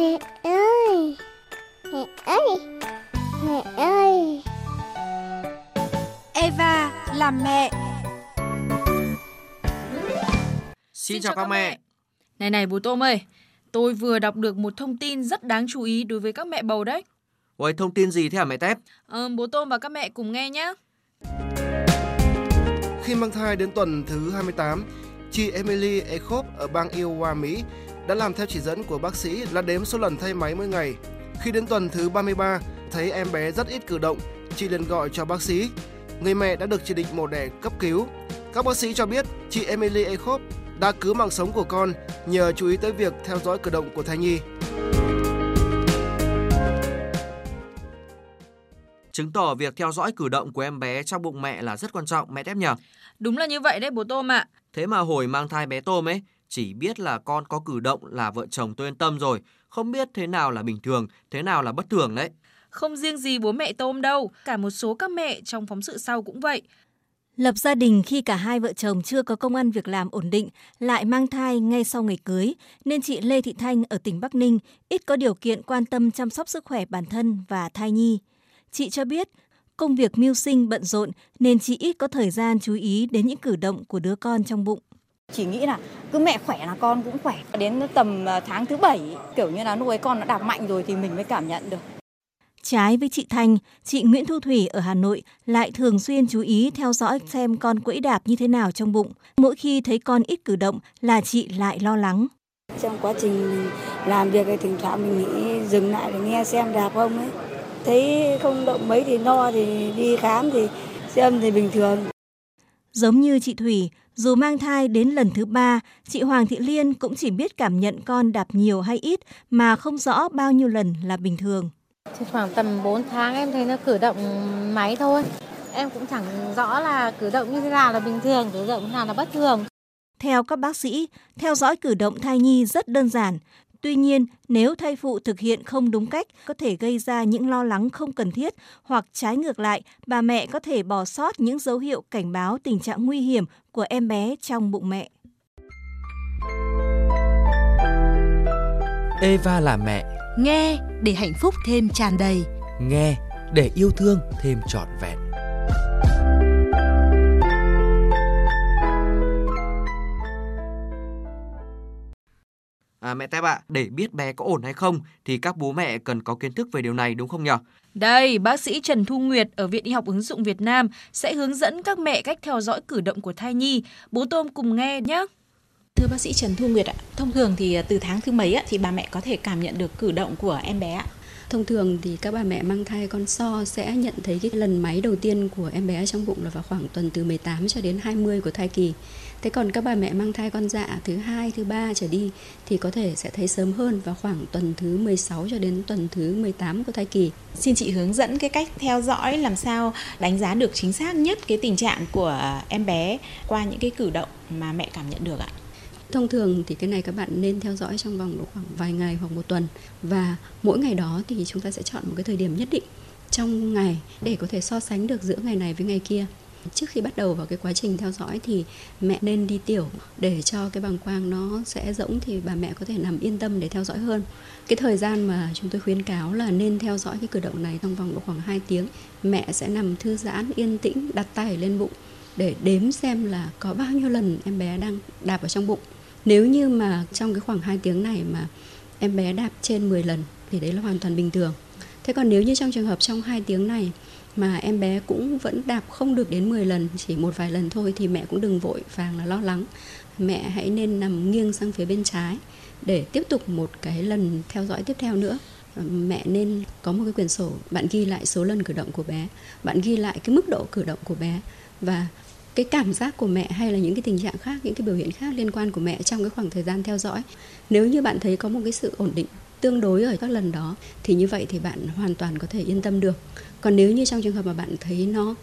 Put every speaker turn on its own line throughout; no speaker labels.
Mẹ ơi Mẹ ơi Mẹ ơi
Eva làm mẹ
Xin chào các mẹ.
Này này bố Tôm ơi, tôi vừa đọc được một thông tin rất đáng chú ý đối với các mẹ bầu đấy.
Ôi, thông tin gì thế hả mẹ Tép?
Ờ, bố Tôm và các mẹ cùng nghe nhé.
Khi mang thai đến tuần thứ 28, chị Emily Ekop ở bang Iowa, Mỹ đã làm theo chỉ dẫn của bác sĩ là đếm số lần thay máy mỗi ngày. Khi đến tuần thứ 33, thấy em bé rất ít cử động, chị liền gọi cho bác sĩ. Người mẹ đã được chỉ định mổ đẻ cấp cứu. Các bác sĩ cho biết chị Emily Ekop đã cứu mạng sống của con nhờ chú ý tới việc theo dõi cử động của thai nhi.
Chứng tỏ việc theo dõi cử động của em bé trong bụng mẹ là rất quan trọng mẹ Tép nhỉ?
Đúng là như vậy đấy bố Tôm ạ.
Thế mà hồi mang thai bé Tôm ấy, chỉ biết là con có cử động là vợ chồng tôi yên tâm rồi, không biết thế nào là bình thường, thế nào là bất thường đấy.
Không riêng gì bố mẹ Tôm đâu, cả một số các mẹ trong phóng sự sau cũng vậy.
Lập gia đình khi cả hai vợ chồng chưa có công ăn việc làm ổn định, lại mang thai ngay sau ngày cưới, nên chị Lê Thị Thanh ở tỉnh Bắc Ninh ít có điều kiện quan tâm chăm sóc sức khỏe bản thân và thai nhi. Chị cho biết, công việc mưu sinh bận rộn nên chị ít có thời gian chú ý đến những cử động của đứa con trong bụng.
Chỉ nghĩ là cứ mẹ khỏe là con cũng khỏe. Đến tầm à, tháng thứ bảy kiểu như là ấy con nó đạp mạnh rồi thì mình mới cảm nhận được.
Trái với chị Thanh, chị Nguyễn Thu Thủy ở Hà Nội lại thường xuyên chú ý theo dõi xem con quẫy đạp như thế nào trong bụng. Mỗi khi thấy con ít cử động là chị lại lo lắng.
Trong quá trình làm việc thì thỉnh thoảng mình nghĩ dừng lại để nghe xem đạp không ấy. Thấy không động mấy thì no thì đi khám thì xem thì bình thường.
Giống như chị Thủy, dù mang thai đến lần thứ ba, chị Hoàng Thị Liên cũng chỉ biết cảm nhận con đạp nhiều hay ít mà không rõ bao nhiêu lần là bình thường.
Thì khoảng tầm 4 tháng em thấy nó cử động máy thôi. Em cũng chẳng rõ là cử động như thế nào là bình thường, cử động như thế nào là bất thường.
Theo các bác sĩ, theo dõi cử động thai nhi rất đơn giản. Tuy nhiên, nếu thai phụ thực hiện không đúng cách, có thể gây ra những lo lắng không cần thiết hoặc trái ngược lại, bà mẹ có thể bỏ sót những dấu hiệu cảnh báo tình trạng nguy hiểm của em bé trong bụng mẹ.
Eva là mẹ,
Nghe để hạnh phúc thêm tràn đầy.
nghe để yêu thương thêm trọn vẹn.
À mẹ Tép ạ, để biết bé có ổn hay không thì các bố mẹ cần có kiến thức về điều này đúng không nhỉ?
Đây, bác sĩ Trần Thu Nguyệt ở Viện Y học ứng dụng Việt Nam sẽ hướng dẫn các mẹ cách theo dõi cử động của thai nhi. Bố Tôm cùng nghe nhé.
Thưa bác sĩ Trần Thu Nguyệt ạ, thông thường thì từ tháng thứ mấy ạ thì bà mẹ có thể cảm nhận được cử động của em bé ạ?
Thông thường thì các bà mẹ mang thai con so sẽ nhận thấy cái lần máy đầu tiên của em bé trong bụng là vào khoảng tuần từ 18 cho đến 20 của thai kỳ. Thế còn các bà mẹ mang thai con dạ thứ hai, thứ ba trở đi thì có thể sẽ thấy sớm hơn vào khoảng tuần thứ 16 cho đến tuần thứ 18 của thai kỳ.
Xin chị hướng dẫn cái cách theo dõi làm sao đánh giá được chính xác nhất cái tình trạng của em bé qua những cái cử động mà mẹ cảm nhận được ạ.
Thông thường thì cái này các bạn nên theo dõi trong vòng độ khoảng vài ngày hoặc một tuần và mỗi ngày đó thì chúng ta sẽ chọn một cái thời điểm nhất định trong ngày để có thể so sánh được giữa ngày này với ngày kia. Trước khi bắt đầu vào cái quá trình theo dõi thì mẹ nên đi tiểu để cho cái bàng quang nó sẽ rỗng thì bà mẹ có thể nằm yên tâm để theo dõi hơn. Cái thời gian mà chúng tôi khuyến cáo là nên theo dõi cái cử động này trong vòng độ khoảng 2 tiếng. Mẹ sẽ nằm thư giãn, yên tĩnh, đặt tay lên bụng để đếm xem là có bao nhiêu lần em bé đang đạp ở trong bụng. Nếu như mà trong cái khoảng 2 tiếng này mà em bé đạp trên 10 lần thì đấy là hoàn toàn bình thường. Thế còn nếu như trong trường hợp trong 2 tiếng này mà em bé cũng vẫn đạp không được đến 10 lần, chỉ một vài lần thôi thì mẹ cũng đừng vội vàng là lo lắng. Mẹ hãy nên nằm nghiêng sang phía bên trái để tiếp tục một cái lần theo dõi tiếp theo nữa. Ờ, mẹ nên có một cái quyển sổ, bạn ghi lại số lần cử động của bé, bạn ghi lại cái mức độ cử động của bé và cái cảm giác của mẹ hay là những cái tình trạng khác những cái biểu hiện khác liên quan của mẹ trong cái khoảng thời gian theo dõi? Nếu như bạn thấy có một cái sự ổn định tương đối ở các lần đó thì như vậy thì bạn hoàn toàn có thể yên tâm được. Còn nếu như trong trường hợp mà bạn thấy nó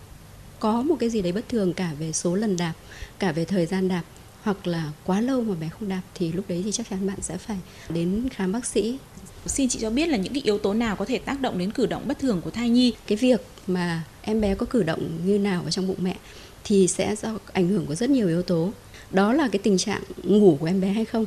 có một cái gì đấy bất thường cả về số lần đạp cả về thời gian đạp hoặc là quá lâu mà bé không đạp thì lúc đấy thì chắc chắn bạn sẽ phải đến khám bác sĩ.
Xin chị cho biết là những cái yếu tố nào có thể tác động đến cử động bất thường của thai nhi.
cái việc mà em bé có cử động như nào ở trong bụng mẹ thì sẽ do ảnh hưởng của rất nhiều yếu tố. Đó là cái tình trạng ngủ của em bé hay không.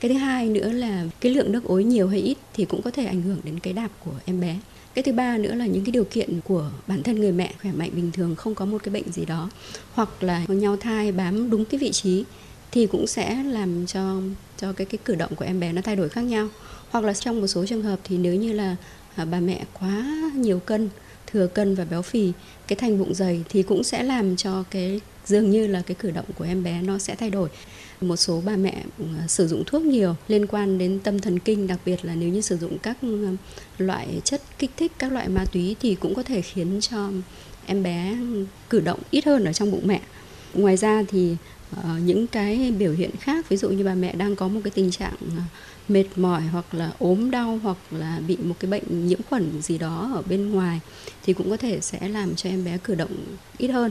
Cái thứ hai nữa là cái lượng nước ối nhiều hay ít thì cũng có thể ảnh hưởng đến cái đạp của em bé. Cái thứ ba nữa là những cái điều kiện của bản thân người mẹ khỏe mạnh bình thường, không có một cái bệnh gì đó, hoặc là nhau thai bám đúng cái vị trí thì cũng sẽ làm cho cho cái cái cử động của em bé nó thay đổi khác nhau. Hoặc là trong một số trường hợp thì nếu như là à, bà mẹ quá nhiều cân thừa cân và béo phì, cái thành bụng dày thì cũng sẽ làm cho cái, dường như là cái cử động của em bé nó sẽ thay đổi. Một số bà mẹ ừ, sử dụng thuốc nhiều liên quan đến tâm thần kinh, đặc biệt là nếu như sử dụng các ừ, loại chất kích thích, các loại ma túy thì cũng có thể khiến cho em bé ừ, cử động ít hơn ở trong bụng mẹ ngoài ra thì uh, những cái biểu hiện khác ví dụ như bà mẹ đang có một cái tình trạng mệt mỏi hoặc là ốm đau hoặc là bị một cái bệnh nhiễm khuẩn gì đó ở bên ngoài thì cũng có thể sẽ làm cho em bé cử động ít hơn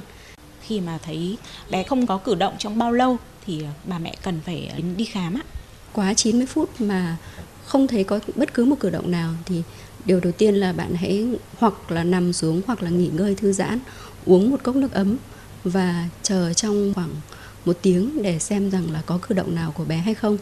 khi mà thấy bé không có cử động trong bao lâu thì bà mẹ cần phải đi khám ạ.
Quá 90 phút mà không thấy có bất cứ một cử động nào thì điều đầu tiên là bạn hãy hoặc là nằm xuống hoặc là nghỉ ngơi thư giãn, uống một cốc nước ấm và chờ trong khoảng một tiếng để xem rằng là có cử động nào của bé hay không.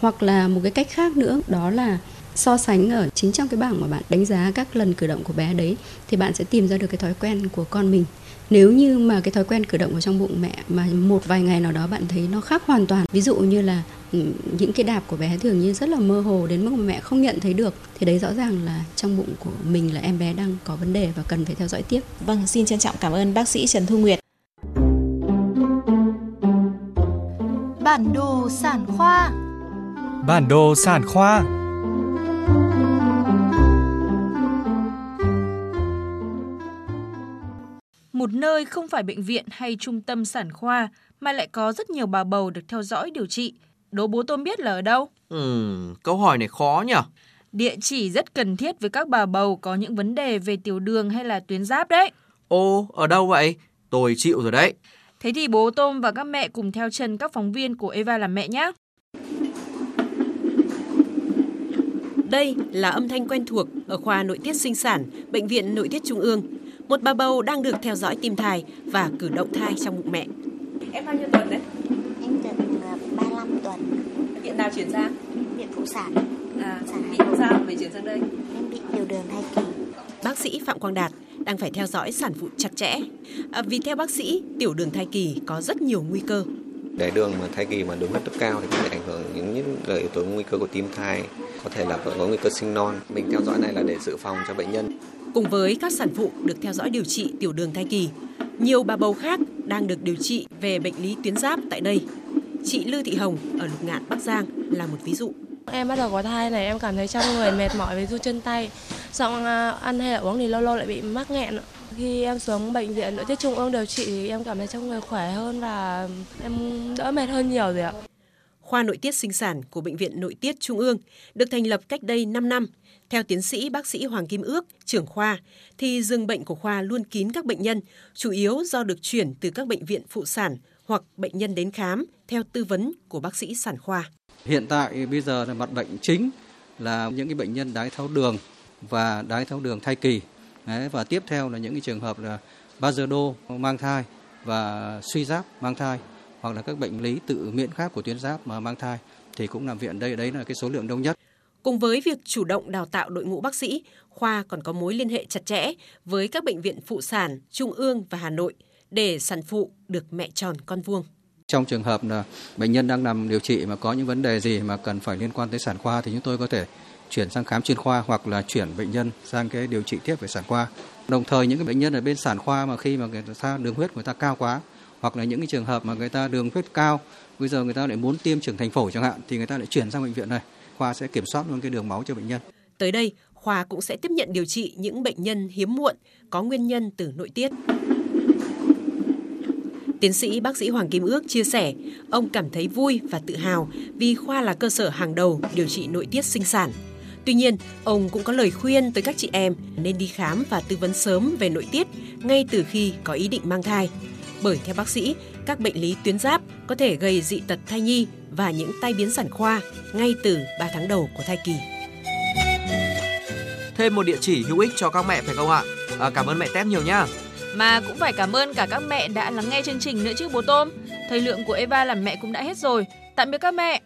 Hoặc là một cái cách khác nữa đó là so sánh ở chính trong cái bảng mà bạn đánh giá các lần cử động của bé đấy thì bạn sẽ tìm ra được cái thói quen của con mình nếu như mà cái thói quen cử động ở trong bụng mẹ mà một vài ngày nào đó bạn thấy nó khác hoàn toàn ví dụ như là ừ, những cái đạp của bé thường như rất là mơ hồ đến mức mà mẹ không nhận thấy được thì đấy rõ ràng là trong bụng của mình là em bé đang có vấn đề và cần phải theo dõi tiếp.
Vâng, xin trân trọng cảm ơn bác sĩ Trần Thu Nguyệt.
Bản đồ sản khoa
Bản đồ sản khoa
một nơi không phải bệnh viện hay trung tâm sản khoa mà lại có rất nhiều bà bầu được theo dõi điều trị. Đố bố Tôm biết là ở đâu?
Ừ, câu hỏi này khó nhỉ?
Địa chỉ rất cần thiết với các bà bầu có những vấn đề về tiểu đường hay là tuyến giáp đấy.
Ô, ở đâu vậy? Tôi chịu rồi đấy.
Thế thì bố Tôm và các mẹ cùng theo chân các phóng viên của Eva làm mẹ nhé.
Đây là âm thanh quen thuộc ở khoa nội tiết sinh sản, Bệnh viện Nội tiết Trung ương một bà bầu đang được theo dõi tim thai và cử động thai trong bụng mẹ.
Em bao nhiêu tuần đấy?
Em được 35 ờ, tuần.
Viện nào chuyển sang?
Viện phụ sản.
À, sản bị sao phải chuyển sang đây?
Em bị tiểu đường thai kỳ.
Bác sĩ Phạm Quang Đạt đang phải theo dõi sản phụ chặt chẽ. À, vì theo bác sĩ, tiểu đường thai kỳ có rất nhiều nguy cơ.
Đái đường mà thai kỳ mà đường huyết áp cao thì có thể ảnh hưởng đến những yếu tố nguy cơ của tim thai, có thể là có nguy cơ sinh non. Mình theo dõi này là để dự phòng cho bệnh nhân.
Cùng với các sản phụ được theo dõi điều trị tiểu đường thai kỳ, nhiều bà bầu khác đang được điều trị về bệnh lý tuyến giáp tại đây. Chị Lư Thị Hồng ở Lục Ngạn, Bắc Giang là một ví dụ.
Em bắt đầu có thai này em cảm thấy trong người mệt mỏi với du chân tay, xong à, ăn hay là uống thì lâu lâu lại bị mắc nghẹn. Khi em xuống bệnh viện nội tiết trung ương điều trị thì em cảm thấy trong người khỏe hơn và em đỡ mệt hơn nhiều rồi ạ.
Khoa nội tiết sinh sản của Bệnh viện Nội tiết Trung ương được thành lập cách đây 5 năm theo tiến sĩ bác sĩ Hoàng Kim Ước, trưởng khoa, thì giường bệnh của khoa luôn kín các bệnh nhân, chủ yếu do được chuyển từ các bệnh viện phụ sản hoặc bệnh nhân đến khám theo tư vấn của bác sĩ sản khoa.
Hiện tại bây giờ là mặt bệnh chính là những cái bệnh nhân đái tháo đường và đái tháo đường thai kỳ. Đấy, và tiếp theo là những cái trường hợp là Bajedo mang thai và suy giáp mang thai hoặc là các bệnh lý tự miễn khác của tuyến giáp mà mang thai thì cũng nằm viện đây đấy là cái số lượng đông nhất.
Cùng với việc chủ động đào tạo đội ngũ bác sĩ, khoa còn có mối liên hệ chặt chẽ với các bệnh viện phụ sản Trung ương và Hà Nội để sản phụ được mẹ tròn con vuông.
Trong trường hợp là bệnh nhân đang nằm điều trị mà có những vấn đề gì mà cần phải liên quan tới sản khoa thì chúng tôi có thể chuyển sang khám chuyên khoa hoặc là chuyển bệnh nhân sang cái điều trị tiếp về sản khoa. Đồng thời những cái bệnh nhân ở bên sản khoa mà khi mà người ta đường huyết người ta cao quá hoặc là những cái trường hợp mà người ta đường huyết cao bây giờ người ta lại muốn tiêm trưởng thành phổi chẳng hạn thì người ta lại chuyển sang bệnh viện này khoa sẽ kiểm soát luôn cái đường máu cho bệnh nhân.
Tới đây, khoa cũng sẽ tiếp nhận điều trị những bệnh nhân hiếm muộn có nguyên nhân từ nội tiết. Tiến sĩ bác sĩ Hoàng Kim Ước chia sẻ, ông cảm thấy vui và tự hào vì khoa là cơ sở hàng đầu điều trị nội tiết sinh sản. Tuy nhiên, ông cũng có lời khuyên tới các chị em nên đi khám và tư vấn sớm về nội tiết ngay từ khi có ý định mang thai. Bởi theo bác sĩ, các bệnh lý tuyến giáp có thể gây dị tật thai nhi và những tai biến sản khoa ngay từ 3 tháng đầu của thai kỳ.
Thêm một địa chỉ hữu ích cho các mẹ phải không ạ? À, cảm ơn mẹ Tép nhiều nhá.
Mà cũng phải cảm ơn cả các mẹ đã lắng nghe chương trình nữa chứ bố Tôm. Thời lượng của Eva làm mẹ cũng đã hết rồi. Tạm biệt các mẹ.